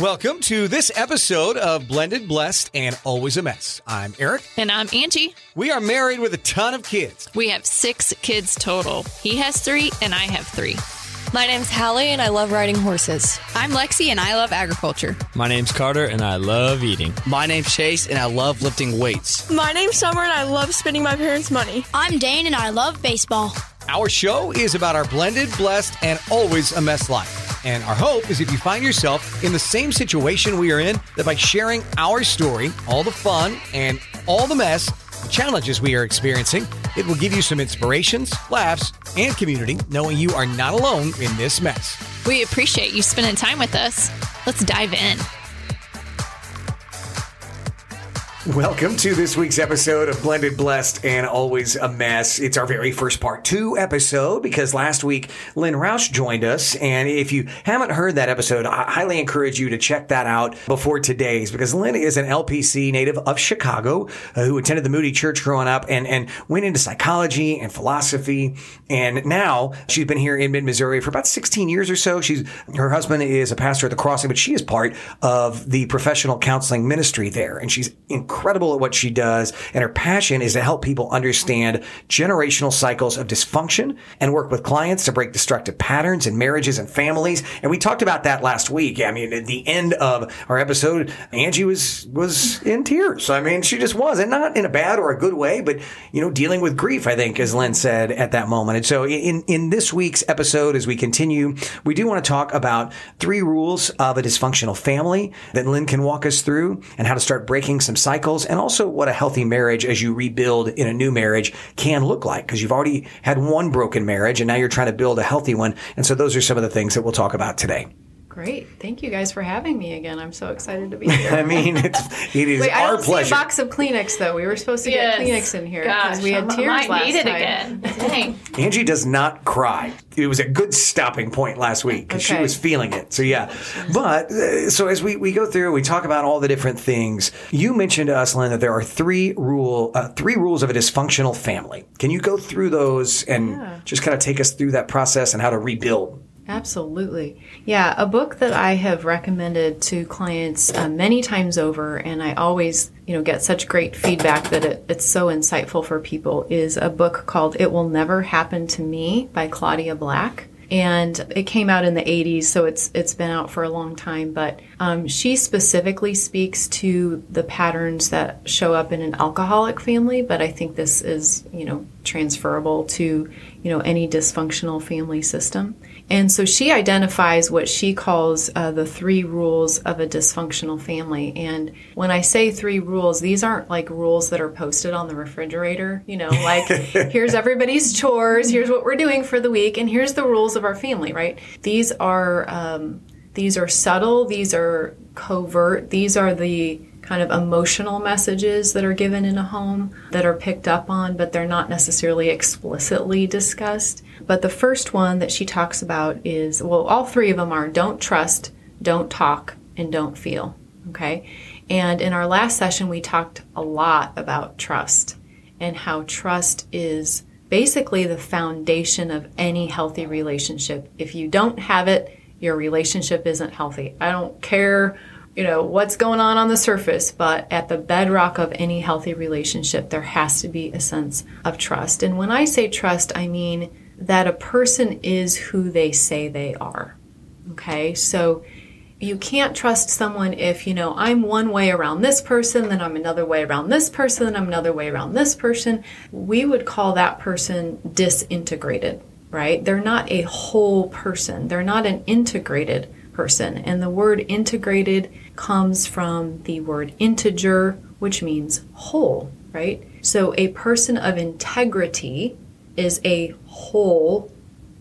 Welcome to this episode of Blended, Blessed, and Always a Mess. I'm Aric. And I'm Angie. We are married with a ton of kids. We have six kids total. He has three, and I have three. My name's Hallie, and I love riding horses. I'm Lexi, and I love agriculture. My name's Carter, and I love eating. My name's Chase, and I love lifting weights. My name's Summer, and I love spending my parents' money. I'm Dane, and I love baseball. Our show is about our blended, blessed, and always a mess life. And our hope is if you find yourself in the same situation we are in, that by sharing our story, all the fun and all the mess, the challenges we are experiencing, it will give you some inspirations, laughs, and community, knowing you are not alone in this mess. We appreciate you spending time with us. Let's dive in. Welcome to this week's episode of Blended, Blessed, and Always a Mess. It's our very first part two episode because last week Lynn Roush joined us. And if you haven't heard that episode, I highly encourage you to check that out before today's because Lynn is an LPC native of Chicago uh, who attended the Moody Church growing up and, and went into psychology and philosophy. And now she's been here in mid Missouri for about 16 years or so. She's, her husband is a pastor at the Crossing, but she is part of the professional counseling ministry there. And she's incredible incredible at what she does, and her passion is to help people understand generational cycles of dysfunction and work with clients to break destructive patterns in marriages and families. And we talked about that last week. I mean, at the end of our episode, Angie was was in tears. I mean, she just was, and not in a bad or a good way, but you know, dealing with grief. I think, as Lynn said at that moment. And so, in in this week's episode, as we continue, we do want to talk about three rules of a dysfunctional family that Lynn can walk us through, and how to start breaking some cycles and also what a healthy marriage as you rebuild in a new marriage can look like because you've already had one broken marriage and now you're trying to build a healthy one. And so those are some of the things that we'll talk about today. Great. Thank you guys for having me again. I'm so excited to be here. I mean, it's, it is Wait, our I don't pleasure. See a box of Kleenex, though. We were supposed to Yes. get Kleenex in here because we had I tears might last need it time. again. Dang. Angie does not cry. It was a good stopping point last week because she was feeling it. So yeah, but uh, so as we, we go through, we talk about all the different things. You mentioned to us, Lynn, that there are three rule uh, three rules of a dysfunctional family. Can you go through those and Yeah. just kind of take us through that process and how to rebuild? Absolutely. Yeah, a book that I have recommended to clients uh, many times over, and I always, you know, get such great feedback that it, it's so insightful for people is a book called It Will Never Happen to Me by Claudia Black. And it came out in the 80s, so it's it's been out for a long time. But um, she specifically speaks to the patterns that show up in an alcoholic family. But I think this is, you know, transferable to, you know, any dysfunctional family system. And so she identifies what she calls uh, the three rules of a dysfunctional family. And when I say three rules, these aren't like rules that are posted on the refrigerator, you know, like here's everybody's chores, here's what we're doing for the week, and here's the rules of our family, right? These are um, these are subtle, these are covert, these are the kind of emotional messages that are given in a home that are picked up on, but they're not necessarily explicitly discussed. But the first one that she talks about is well, all three of them are don't trust, don't talk, and don't feel. Okay. And in our last session, we talked a lot about trust and how trust is basically the foundation of any healthy relationship. If you don't have it, your relationship isn't healthy. I don't care you know what's going on on the surface but at the bedrock of any healthy relationship there has to be a sense of trust. And when i say trust i mean that a person is who they say they are okay? So you can't trust someone if you know i'm one way around this person then i'm another way around this person then i'm another way around this person. We would call that person disintegrated right? They're not a whole person. They're not an integrated person. And the word integrated comes from the word integer which means whole right? So a person of integrity is a whole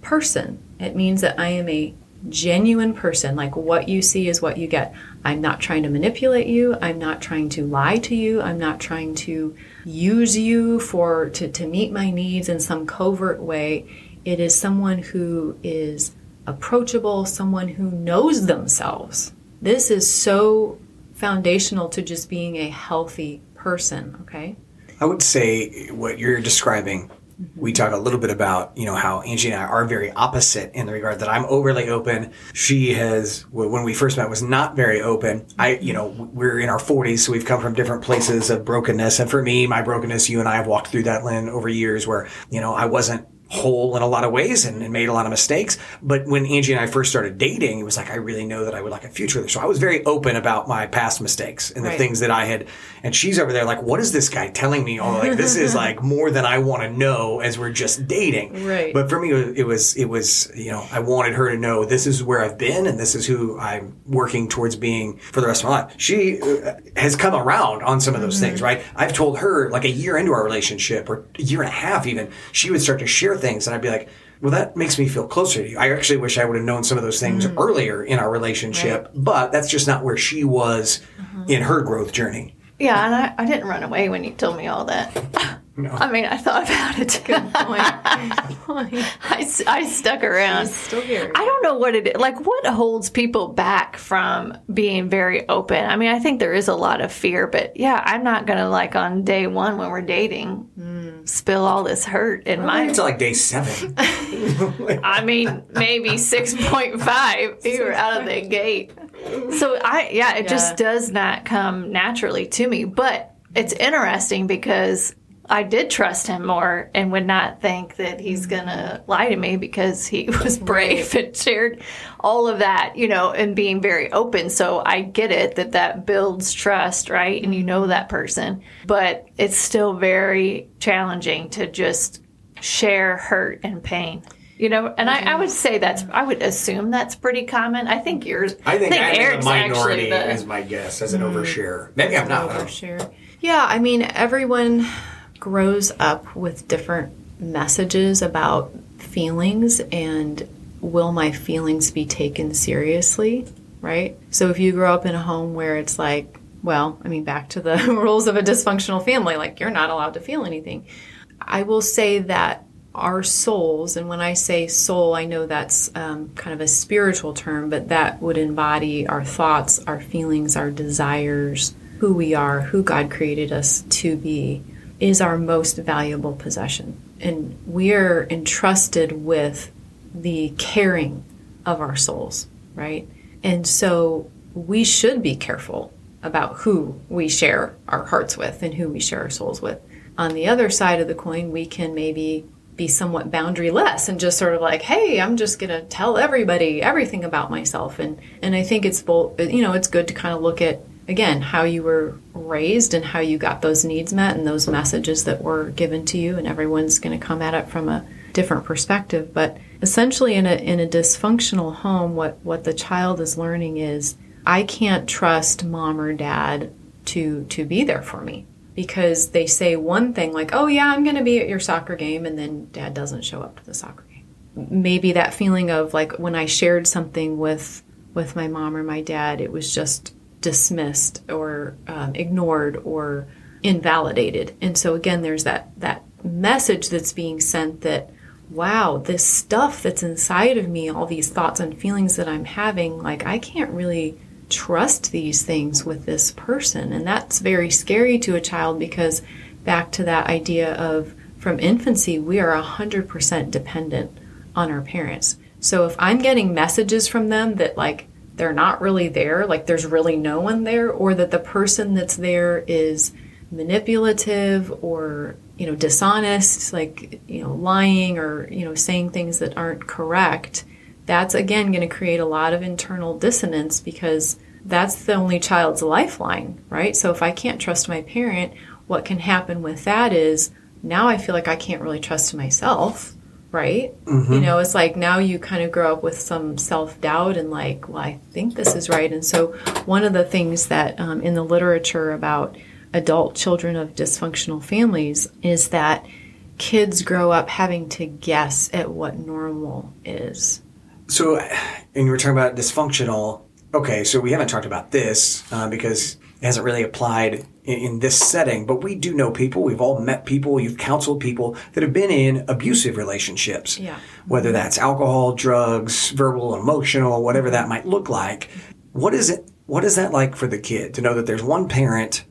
person. It means that i am a genuine person like what you see is what you get. I'm not trying to manipulate you. I'm not trying to lie to you. I'm not trying to use you for to, to meet my needs in some covert way. It is someone who is approachable someone who knows themselves this is so foundational to just being a healthy person okay I would say what you're describing we talk a little bit about you know how Angie and I are very opposite in the regard that I'm overly open. She has when we first met was not very open. I you know we're in our 40s, so we've come from different places of brokenness. And for me, my brokenness, you and I have walked through that, Lynn, over years where you know I wasn't whole in a lot of ways and, and, made a lot of mistakes. But when Angie and I first started dating, it was like, I really know that I would like a future with her. So I was very open about my past mistakes and the right. things that I had. And she's over there like, what is this guy telling me? Oh, like this is like more than I want to know as we're just dating. Right. But for me, it was, it was, you know, I wanted her to know this is where I've been and this is who I'm working towards being for the rest of my life. She uh, has come around on some of those mm-hmm. things, right? I've told her like a year into our relationship or a year and a half even, she would start to share things and I'd be like, well, that makes me feel closer to you. I actually wish I would have known some of those things mm. earlier in our relationship, right. but that's just not where she was mm-hmm. in her growth journey. Yeah, and I, I didn't run away when you told me all that. No. I mean, I thought about it. Good point. I, I stuck around. She's still here. I don't know what it is. Like, what holds people back from being very open? I mean, I think there is a lot of fear, but yeah, I'm not going to, like, on day one when we're dating, mm. spill all this hurt in my. Until like day seven. I mean, maybe 6.5. You were out of the gate. So, I, yeah, it yeah. just does not come naturally to me. But it's interesting because I did trust him more and would not think that he's mm-hmm. going to lie to me because he was brave and shared all of that, you know, and being very open. So I get it that that builds trust, right? And you know mm-hmm. that person. But it's still very challenging to just share hurt and pain. You know, and I, I, mm-hmm. would say that's, I would assume that's pretty common. I think yours, I think, I think Aric's the minority the, is my guess as an mm, overshare. Maybe I'm not. Overshare. Yeah, I mean, everyone grows up with different messages about feelings and will my feelings be taken seriously, right? So if you grow up in a home where it's like, well, I mean, back to the rules of a dysfunctional family, like you're not allowed to feel anything. I will say that our souls, and when I say soul, I know that's um, kind of a spiritual term, but that would embody our thoughts, our feelings, our desires, who we are, who God created us to be is our most valuable possession. And we're entrusted with the caring of our souls, right? And so we should be careful about who we share our hearts with and who we share our souls with. On the other side of the coin, we can maybe be somewhat boundaryless and just sort of like, hey, I'm just going to tell everybody everything about myself. And and I think it's both, you know, it's good to kind of look at again how you were raised and how you got those needs met and those messages that were given to you and everyone's going to come at it from a different perspective. But essentially in a in a dysfunctional home what what the child is learning is I can't trust mom or dad to to be there for me. Because they say one thing like oh yeah I'm going to be at your soccer game and then dad doesn't show up to the soccer game. Maybe that feeling of like when I shared something with with my mom or my dad it was just dismissed or um, ignored or invalidated. And so again, there's that that message that's being sent that wow, this stuff that's inside of me, all these thoughts and feelings that I'm having, like I can't really trust these things with this person. And that's very scary to a child because back to that idea of from infancy, we are 100% dependent on our parents. So if I'm getting messages from them that like they're not really there, like there's really no one there, or that the person that's there is manipulative or you know dishonest like you know lying or you know saying things that aren't correct that's again going to create a lot of internal dissonance because that's the only child's lifeline right? So if i can't trust my parent what can happen with that is now i feel like i can't really trust myself right? Mm-hmm. You know, it's like now you kind of grow up with some self doubt and like, well, I think this is right. And so, one of the things that um, in the literature about adult children of dysfunctional families is that kids grow up having to guess at what normal is. So, and you were talking about dysfunctional. Okay, so we haven't talked about this uh, because it hasn't really applied in, in, this setting, but we do know people. We've all met people. You've counseled people that have been in abusive relationships. Yeah. Whether that's alcohol, drugs, verbal, emotional, whatever that might look like. What is it? What is that like for the kid to know that there's one parent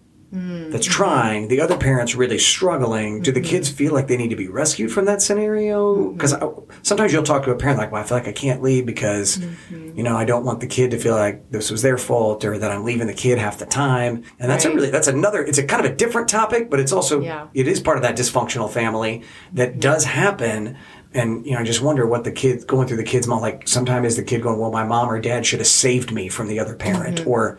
that's trying, the other parent's really struggling. Do the mm-hmm. kids feel like they need to be rescued from that scenario? Mm-hmm. Because uh, sometimes you'll talk to a parent like, "Well, I feel like I can't leave because, mm-hmm. you know, I don't want the kid to feel like this was their fault or that I'm leaving the kid half the time." And that's a really that's another. It's a kind of a different topic, but it's also Yeah. it is part of that dysfunctional family that does happen. And you know, I just wonder what the kids going through the kid's mind. Like, sometimes is the kid going, "Well, my mom or dad should have saved me from the other parent," Mm-hmm. or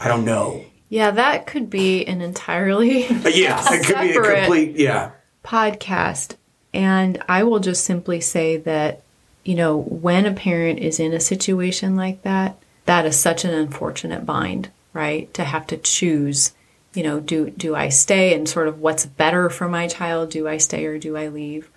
I don't know. Yeah, that could be an entirely yeah, it could be a complete yeah. podcast. And I will just simply say that, you know, when a parent is in a situation like that, that is such an unfortunate bind, right? To have to choose, you know, do do I stay and sort of what's better for my child? Do I stay or do I leave?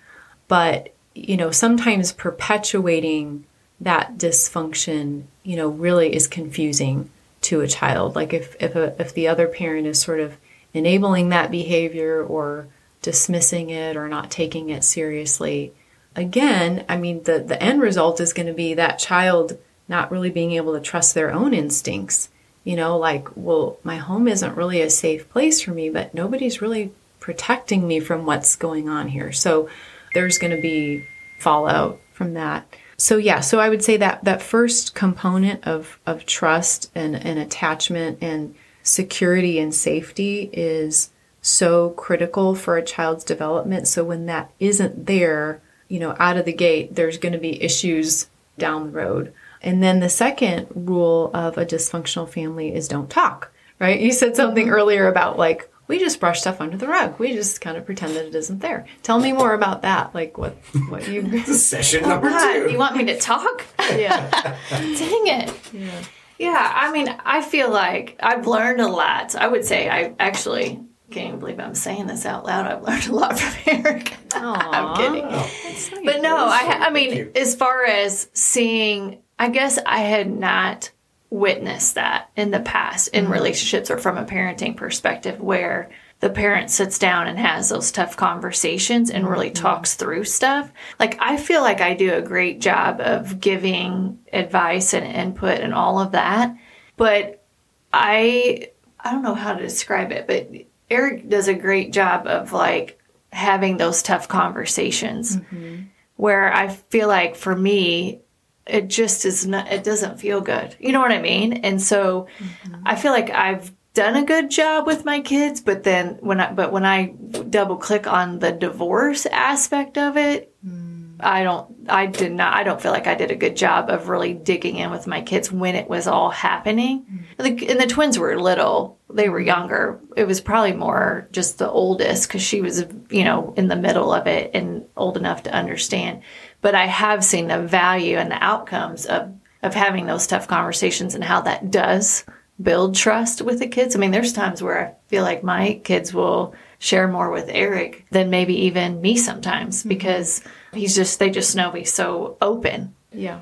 But, you know, sometimes perpetuating that dysfunction, you know, really is confusing to a child. Like if if a, if the other parent is sort of enabling that behavior or dismissing it or not taking it seriously, again, I mean the the end result is going to be that child not really being able to trust their own instincts. You know, like, well, my home isn't really a safe place for me, but nobody's really protecting me from what's going on here. So there's going to be fallout from that. So yeah, so I would say that that first component of of trust and, and attachment and security and safety is so critical for a child's development. So when that isn't there, you know, out of the gate, there's going to be issues down the road. And then the second rule of a dysfunctional family is don't talk, right? You said something mm-hmm. earlier about like, we just brush stuff under the rug. We just kind of pretend that it isn't there. Tell me more about that. Like what, what you, Session number God, two. you want me to talk? yeah. Dang it. Yeah. Yeah, I mean, I feel like I've learned a lot. I would say I actually can't even believe I'm saying this out loud. I've learned a lot from Aric. I'm kidding. Oh. But no, I, I mean, as far as seeing, I guess I had not witnessed that in the past in mm-hmm. relationships or from a parenting perspective where the parent sits down and has those tough conversations and really mm-hmm. talks through stuff. Like, I feel like I do a great job of giving advice and input and all of that. But I, I don't know how to describe it, but Aric does a great job of like having those tough conversations mm-hmm. where I feel like for me, it just is not, it doesn't feel good. You know what I mean? And so mm-hmm. I feel like I've done a good job with my kids, but then when I, but when I double click on the divorce aspect of it, mm. I don't, I did not, I don't feel like I did a good job of really digging in with my kids when it was all happening. Mm. And the, and the twins were little, they were mm-hmm. younger. It was probably more just the oldest because she was, you know, in the middle of it and old enough to understand. But I have seen the value and the outcomes of, of having those tough conversations and how that does build trust with the kids. I mean, there's times where I feel like my kids will share more with Aric than maybe even me sometimes because he's just, they just know he's so open. Yeah.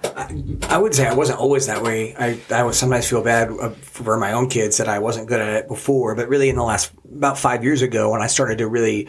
I would say I wasn't always that way. I, I would sometimes feel bad uh, for my own kids that I wasn't good at it before. But really, in the last about five years ago, when I started to really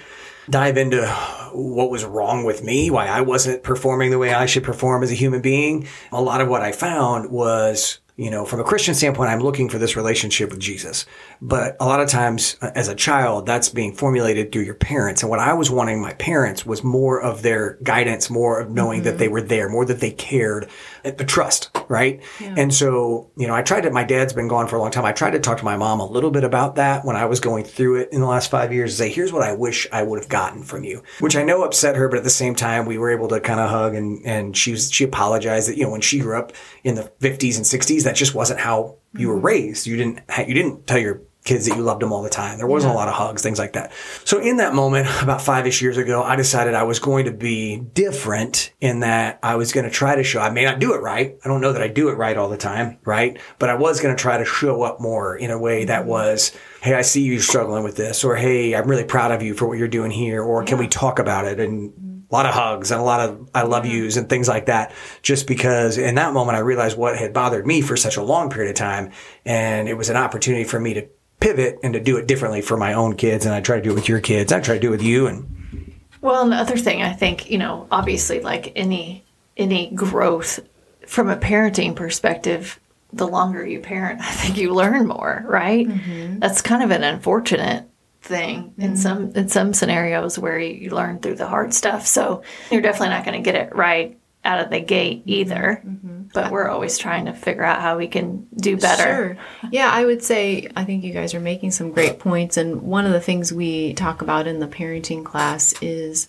dive into what was wrong with me, why I wasn't performing the way I should perform as a human being, a lot of what I found was you know, from a Christian standpoint, I'm looking for this relationship with Jesus. But a lot of times uh, as a child, that's being formulated through your parents. And what I was wanting my parents was more of their guidance, more of knowing that they were there, more that they cared, uh, the trust, right? And so, you know, I tried to, my dad's been gone for a long time. I tried to talk to my mom a little bit about that when I was going through it in the last five years say, here's what I wish I would have gotten from you, which I know upset her, but at the same time, we were able to kind of hug and, and she was, she apologized that, you know, when she grew up in the 50s and 60s, that just wasn't how you were mm-hmm. raised. You didn't, ha- you didn't tell your kids that you loved them all the time. There wasn't a lot of hugs, things like that. So in that moment, about five ish years ago, I decided I was going to be different in that I was going to try to show, I may not do it right. I don't know that I do it right all the time, right? But I was going to try to show up more in a way that mm-hmm. was, Hey, I see you struggling with this, or Hey, I'm really proud of you for what you're doing here, or can we talk about it? And a lot of hugs and a lot of I love yous and things like that. Just because in that moment I realized what had bothered me for such a long period of time. And it was an opportunity for me to pivot and to do it differently for my own kids. And I try to do it with your kids. I try to do it with you. And Well, and the other thing I think, you know, obviously like any any growth from a parenting perspective, the longer you parent, I think you learn more, right? Mm-hmm. That's kind of an unfortunate thing mm-hmm. in some in some scenarios where you learn through the hard stuff. So you're definitely not going to get it right out of the gate either. Mm-hmm. But we're always trying to figure out how we can do better. Sure. Yeah, I would say I think you guys are making some great points. And one of the things we talk about in the parenting class is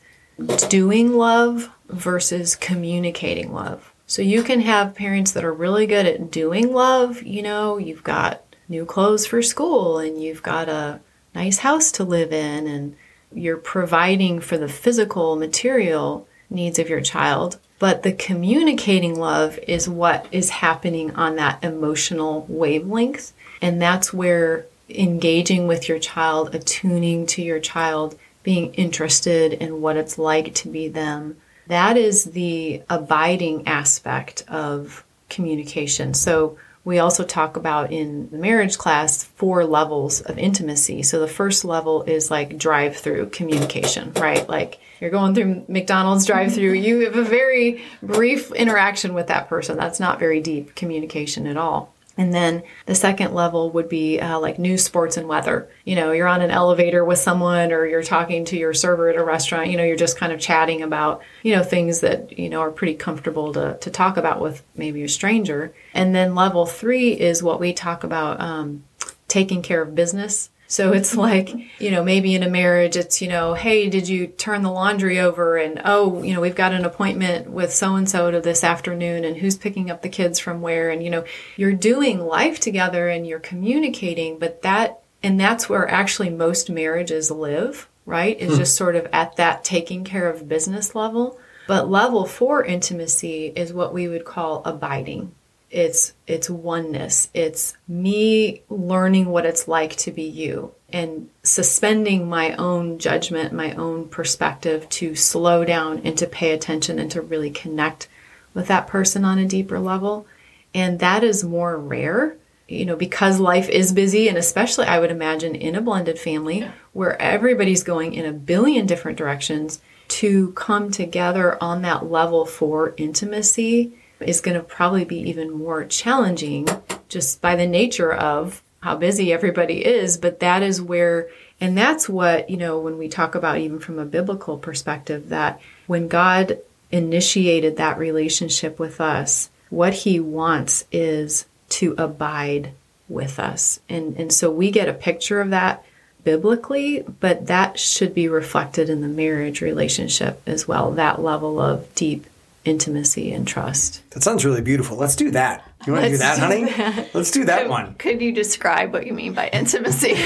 doing love versus communicating love. So you can have parents that are really good at doing love. You know, you've got new clothes for school and you've got a nice house to live in and you're providing for the physical material needs of your child. But the communicating love is what is happening on that emotional wavelength. And that's where engaging with your child, attuning to your child, being interested in what it's like to be them, that is the abiding aspect of communication. So we also talk about in the marriage class four levels of intimacy. So the first level is like drive through communication, right? Like you're going through McDonald's drive through, you have a very brief interaction with that person. That's not very deep communication at all. And then the second level would be uh, like news, sports, and weather. You know, you're on an elevator with someone or you're talking to your server at a restaurant. You know, you're just kind of chatting about, you know, things that, you know, are pretty comfortable to, to talk about with maybe a stranger. And then level three is what we talk about um, taking care of business. So it's like, you know, maybe in a marriage, it's, you know, hey, did you turn the laundry over? And, oh, you know, we've got an appointment with so and so to this afternoon, and who's picking up the kids from where? And, you know, you're doing life together and you're communicating, but that, and that's where actually most marriages live, right? Is hmm. just sort of at that taking care of business level. But level four intimacy is what we would call abiding it's it's oneness. It's me learning what it's like to be you and suspending my own judgment my own perspective to slow down and to pay attention and to really connect with that person on a deeper level. And that is more rare you know because life is busy. And especially i would imagine in a blended family where everybody's going in a billion different directions to come together on that level for intimacy is going to probably be even more challenging just by the nature of how busy everybody is. But that is where, and that's what, you know, when we talk about even from a biblical perspective, that when God initiated that relationship with us, what he wants is to abide with us. And, and so we get a picture of that biblically, but that should be reflected in the marriage relationship as well, that level of deep intimacy and trust. That sounds really beautiful. Let's do that. You want to do that, do honey? That. Let's do that could, one. Could you describe what you mean by intimacy? we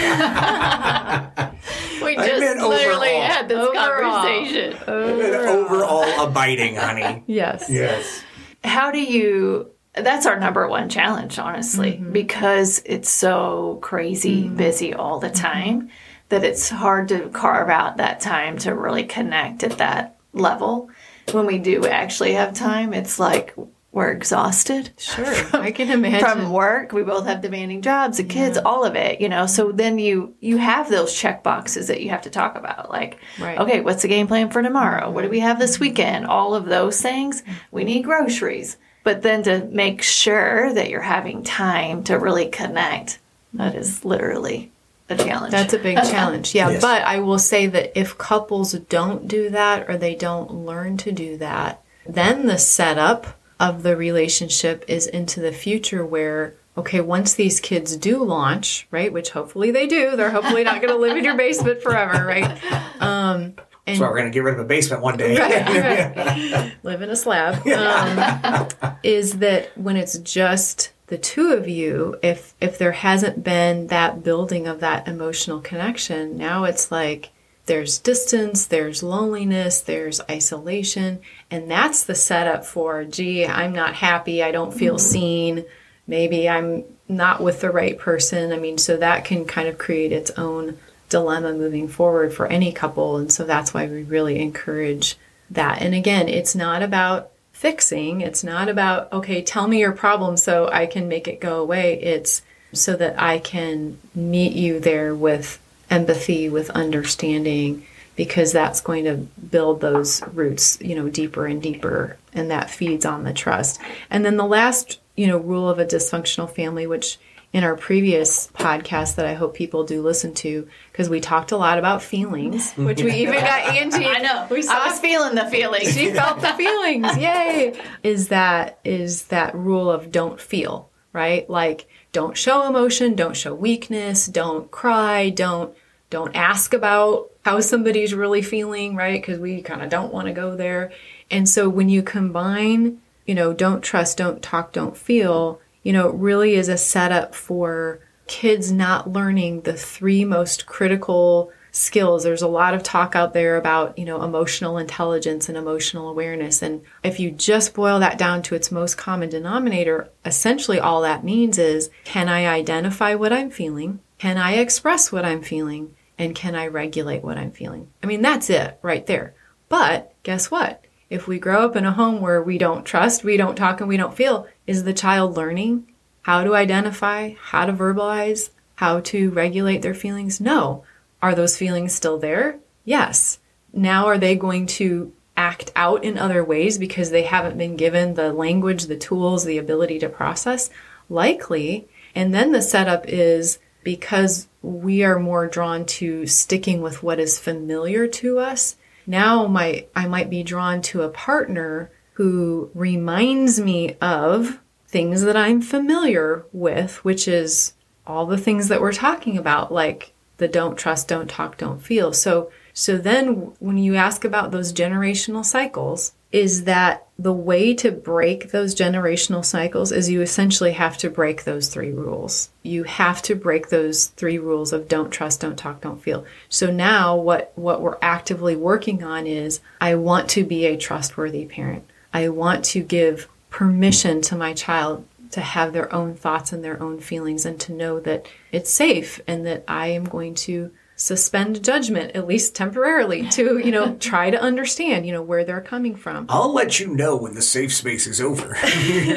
just literally overall. had this overall. conversation. Overall. overall abiding, honey. yes. Yes. How do you that's our number one challenge, honestly, mm-hmm. because it's so crazy mm-hmm. busy all the time that it's hard to carve out that time to really connect at that level when we do actually have time, it's like we're exhausted. Sure, from, I can imagine. From work, we both have demanding jobs, the kids, yeah. all of it, you know. So then you you have those check boxes that you have to talk about, like, right. okay, what's the game plan for tomorrow? What do mm-hmm. we have this weekend? All of those things. Mm-hmm. We need groceries, but then to make sure that you're having time to really connect, that is literally a challenge. That's a big challenge. Yeah, yes. but I will say that if couples don't do that or they don't learn to do that, then the setup of the relationship is into the future where okay, once these kids do launch, right, which hopefully they do, they're hopefully not going to live in your basement forever, right? Um, and, so we're going to get rid of a basement one day. Right, right. Live in a slab. Um, is that when it's just the two of you if if there hasn't been that building of that emotional connection now it's like there's distance there's loneliness there's isolation and that's the setup for gee i'm not happy i don't feel mm-hmm. seen maybe i'm not with the right person. I mean so that can kind of create its own dilemma moving forward for any couple and so that's why we really encourage that. And again it's not about fixing. It's not about, okay, tell me your problem so I can make it go away. It's so that I can meet you there with empathy, with understanding, because that's going to build those roots, you know, deeper and deeper. And that feeds on the trust. And then the last you know, rule of a dysfunctional family, which in our previous podcast that I hope people do listen to, because we talked a lot about feelings, which we even got Angie. I know. We saw I was feeling the feelings. she felt the feelings. Yay! Is that is that rule of don't feel right? Like don't show emotion, don't show weakness, don't cry, don't don't ask about how somebody's really feeling, right? Because we kind of don't want to go there. And so when you combine, you know, don't trust, don't talk, don't feel, you know, it really is a setup for kids not learning the three most critical skills. There's a lot of talk out there about, you know, emotional intelligence and emotional awareness. And if you just boil that down to its most common denominator, essentially all that means is can I identify what I'm feeling? Can I express what I'm feeling? And can I regulate what I'm feeling? I mean, that's it right there. But guess what? If we grow up in a home where we don't trust, we don't talk, and we don't feel, is the child learning how to identify, how to verbalize, how to regulate their feelings? No. Are those feelings still there? Yes. Now, are they going to act out in other ways because they haven't been given the language, the tools, the ability to process? Likely. And then the setup is because we are more drawn to sticking with what is familiar to us now my I might be drawn to a partner who reminds me of things that I'm familiar with, which is all the things that we're talking about, like the don't trust, don't talk, don't feel. So so then when you ask about those generational cycles, is that the way to break those generational cycles is you essentially have to break those three rules. You have to break those three rules of don't trust, don't talk, don't feel. So now what what we're actively working on is I want to be a trustworthy parent. I want to give permission to my child to have their own thoughts and their own feelings and to know that it's safe and that I am going to suspend judgment at least temporarily to you know try to understand you know where they're coming from. I'll let you know when the safe space is over.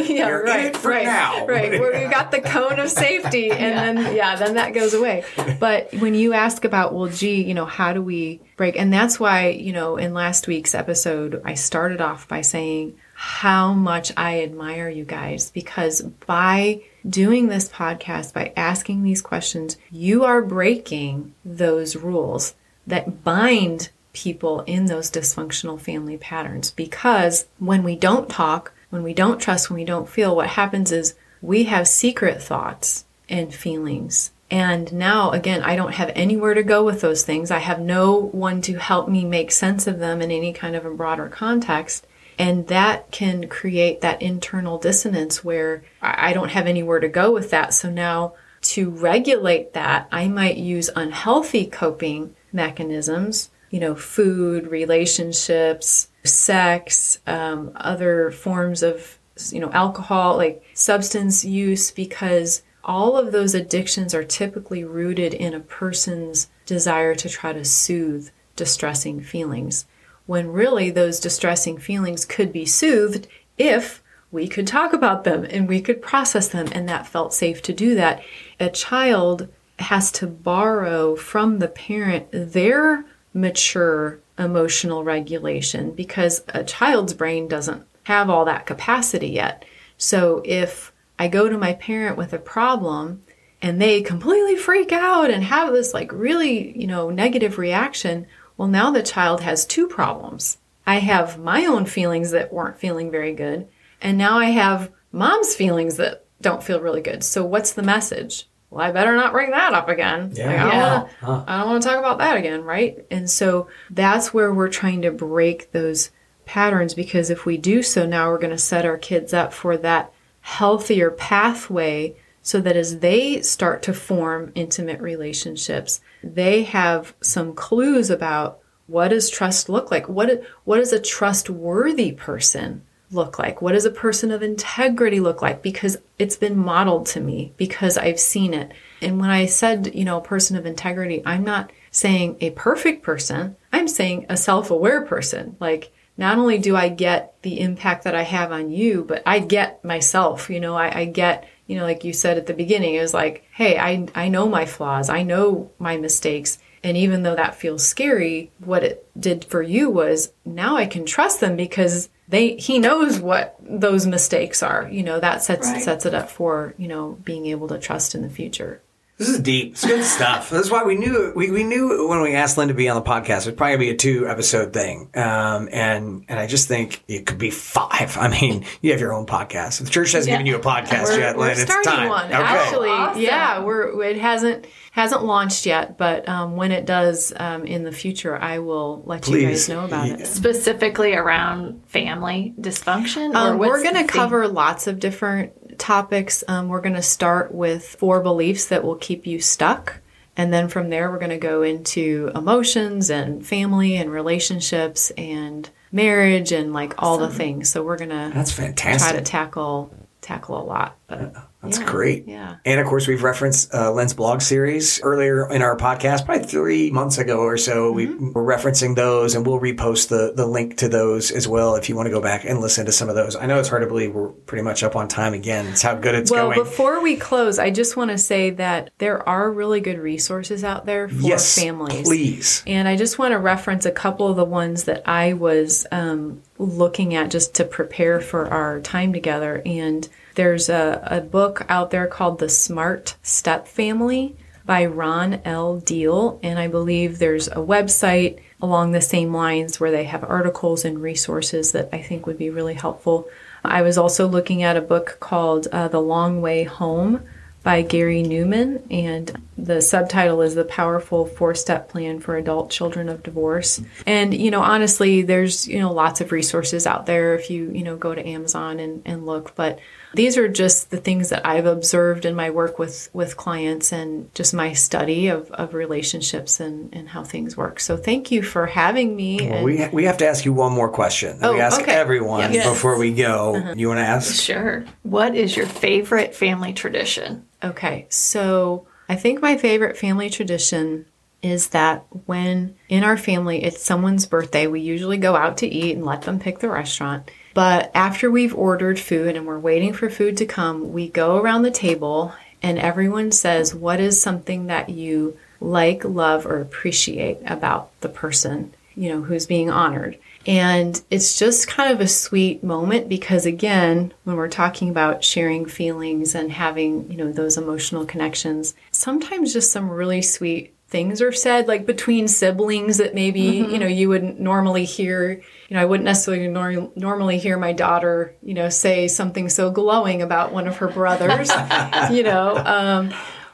Yeah You're right in it for right now. right. Where we got the cone of safety and then yeah then that goes away. But when you ask about well gee you know how do we break and that's why you know in last week's episode i started off by saying how much I admire you guys because by doing this podcast, by asking these questions, you are breaking those rules that bind people in those dysfunctional family patterns. Because when we don't talk, when we don't trust, when we don't feel, what happens is we have secret thoughts and feelings. And now, again, I don't have anywhere to go with those things. I have no one to help me make sense of them in any kind of a broader context. And that can create that internal dissonance where I don't have anywhere to go with that. So now to regulate that, I might use unhealthy coping mechanisms, you know, food, relationships, sex, um, other forms of, you know, alcohol, like substance use, because all of those addictions are typically rooted in a person's desire to try to soothe distressing feelings when really those distressing feelings could be soothed if we could talk about them and we could process them and that felt safe to do that. A child has to borrow from the parent their mature emotional regulation because a child's brain doesn't have all that capacity yet. So if I go to my parent with a problem and they completely freak out and have this like really, you know, negative reaction, well, now the child has two problems. I have my own feelings that weren't feeling very good, and now I have mom's feelings that don't feel really good. So, what's the message? Well, I better not bring that up again. Yeah. Like, I, don't Yeah. wanna, Huh. I don't want to talk about that again, right? And so that's where we're trying to break those patterns because if we do so, now we're going to set our kids up for that healthier pathway so that as they start to form intimate relationships, they have some clues about what does trust look like? What, what does a trustworthy person look like? What does a person of integrity look like? Because it's been modeled to me, because I've seen it. And when I said, you know, person of integrity, I'm not saying a perfect person, I'm saying a self aware person. Like, not only do I get the impact that I have on you, but I get myself, you know, I, I get, you know, like you said at the beginning, it was like, hey, I, I know my flaws, I know my mistakes. And even though that feels scary, what it did for you was now I can trust them because they he knows what those mistakes are. You know, that sets Right. sets it up for, you know, being able to trust in the future. This is deep. It's good stuff. That's why we knew we, we knew when we asked Lynn to be on the podcast, it'd probably be a two episode thing. Um, and and I just think it could be five. I mean, you have your own podcast. If the church hasn't given you a podcast We're, yet, we're Lynn, it's starting time. one. Okay. Actually, Awesome. yeah, we're it hasn't hasn't launched yet, but um, when it does um, in the future, I will let you guys know about it. Specifically around family dysfunction? or Um, we're going to theme? cover lots of different topics. Um, we're going to start with four beliefs that will keep you stuck. And then from there, we're going to go into emotions and family and relationships and marriage and like all the things. So we're going to That's fantastic. try to tackle tackle a lot. But That's yeah, great. Yeah. And of course, we've referenced uh, Lynn's blog series earlier in our podcast, probably three months ago or so. We Mm-hmm. were referencing those, and we'll repost the, the link to those as well if you want to go back and listen to some of those. I know it's hard to believe we're pretty much up on time again. It's how good it's Well, going. before we close, I just want to say that there are really good resources out there for yes, families. please. And I just want to reference a couple of the ones that I was um, looking at just to prepare for our time together. And there's a, a book out there called The Smart Step Family by Ron L. Deal. And I believe there's a website along the same lines where they have articles and resources that I think would be really helpful. I was also looking at a book called uh, The Long Way Home by Gary Neuman, and the subtitle is The Powerful Four Step Plan for Adult Children of Divorce. And, you know, honestly, there's, you know, lots of resources out there if you, you know, go to Amazon and, and look. But these are just the things that I've observed in my work with, with clients and just my study of, of relationships and, and how things work. So thank you for having me. Well, and- we, ha- we have to ask you one more question that we Oh, ask okay. everyone Yes. before we go. Uh-huh. You want to ask? Sure. What is your favorite family tradition? Okay, so I think my favorite family tradition is that when in our family it's someone's birthday, we usually go out to eat and let them pick the restaurant. But after we've ordered food and we're waiting for food to come, we go around the table and everyone says, What is something that you like, love, or appreciate about the person, you know, who's being honored? And it's just kind of a sweet moment because again, when we're talking about sharing feelings and having, you know, those emotional connections, sometimes just some really sweet things are said like between siblings that maybe, you know, you wouldn't normally hear, you know, I wouldn't necessarily nor- normally hear my daughter, you know, say something so glowing about one of her brothers, you know, um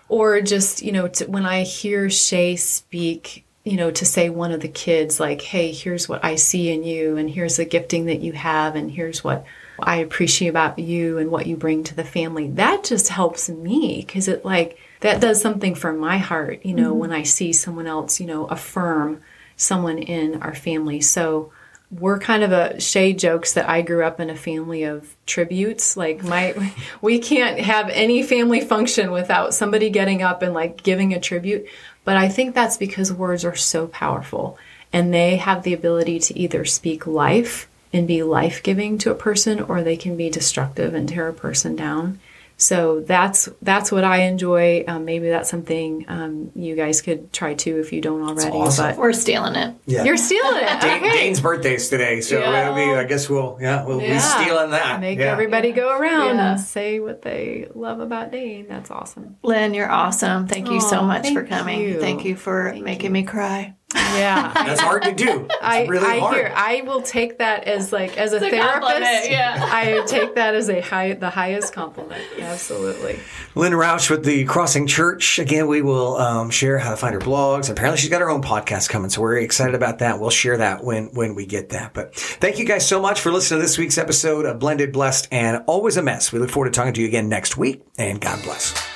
or just you know to, when i hear shay speak you know to say one of the kids like hey here's what i see in you and here's the gifting that you have and here's what i appreciate about you and what you bring to the family. That just helps me because it like that does something for my heart you know mm-hmm. when i see someone else you know affirm someone in our family so we're kind of a Shay jokes that I grew up in a family of tributes. Like my, we can't have any family function without somebody getting up and like giving a tribute. But I think that's because words are so powerful and they have the ability to either speak life and be life giving to a person or they can be destructive and tear a person down. So that's that's what I enjoy. Um, maybe that's something um, you guys could try too if you don't already. awesome. But We're stealing it. Yeah. you're stealing it. Dane, Okay. Dane's birthday's today, so Yeah. it'll be, I guess we'll, yeah, we'll be stealing that. Make yeah. everybody go around Yeah. and say what they love about Dane. That's awesome. Lynn, you're awesome. Thank you so Aw, much for coming. you. Thank you for Thank making you. me cry. Yeah. That's hard to do. It's I, really I hard. hear. I will take that as like as a It's a therapist. compliment, yeah. I take that as a high, the highest compliment. Absolutely. Lynn Roush with the Crossing Church. Again, we will um, share how to find her blogs. Apparently, she's got her own podcast coming, so we're excited about that. We'll share that when when we get that. But thank you guys so much for listening to this week's episode of Blended, Blessed, and Always a Mess. We look forward to talking to you again next week, and God bless.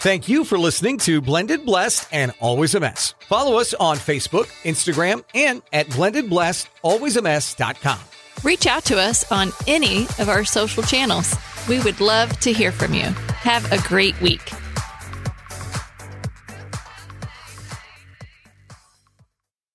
Thank you for listening to Blended, Blessed, and Always a Mess. Follow us on Facebook, Instagram, and at blendedblessedalwaysamess.com. Reach out to us on any of our social channels. We would love to hear from you. Have a great week.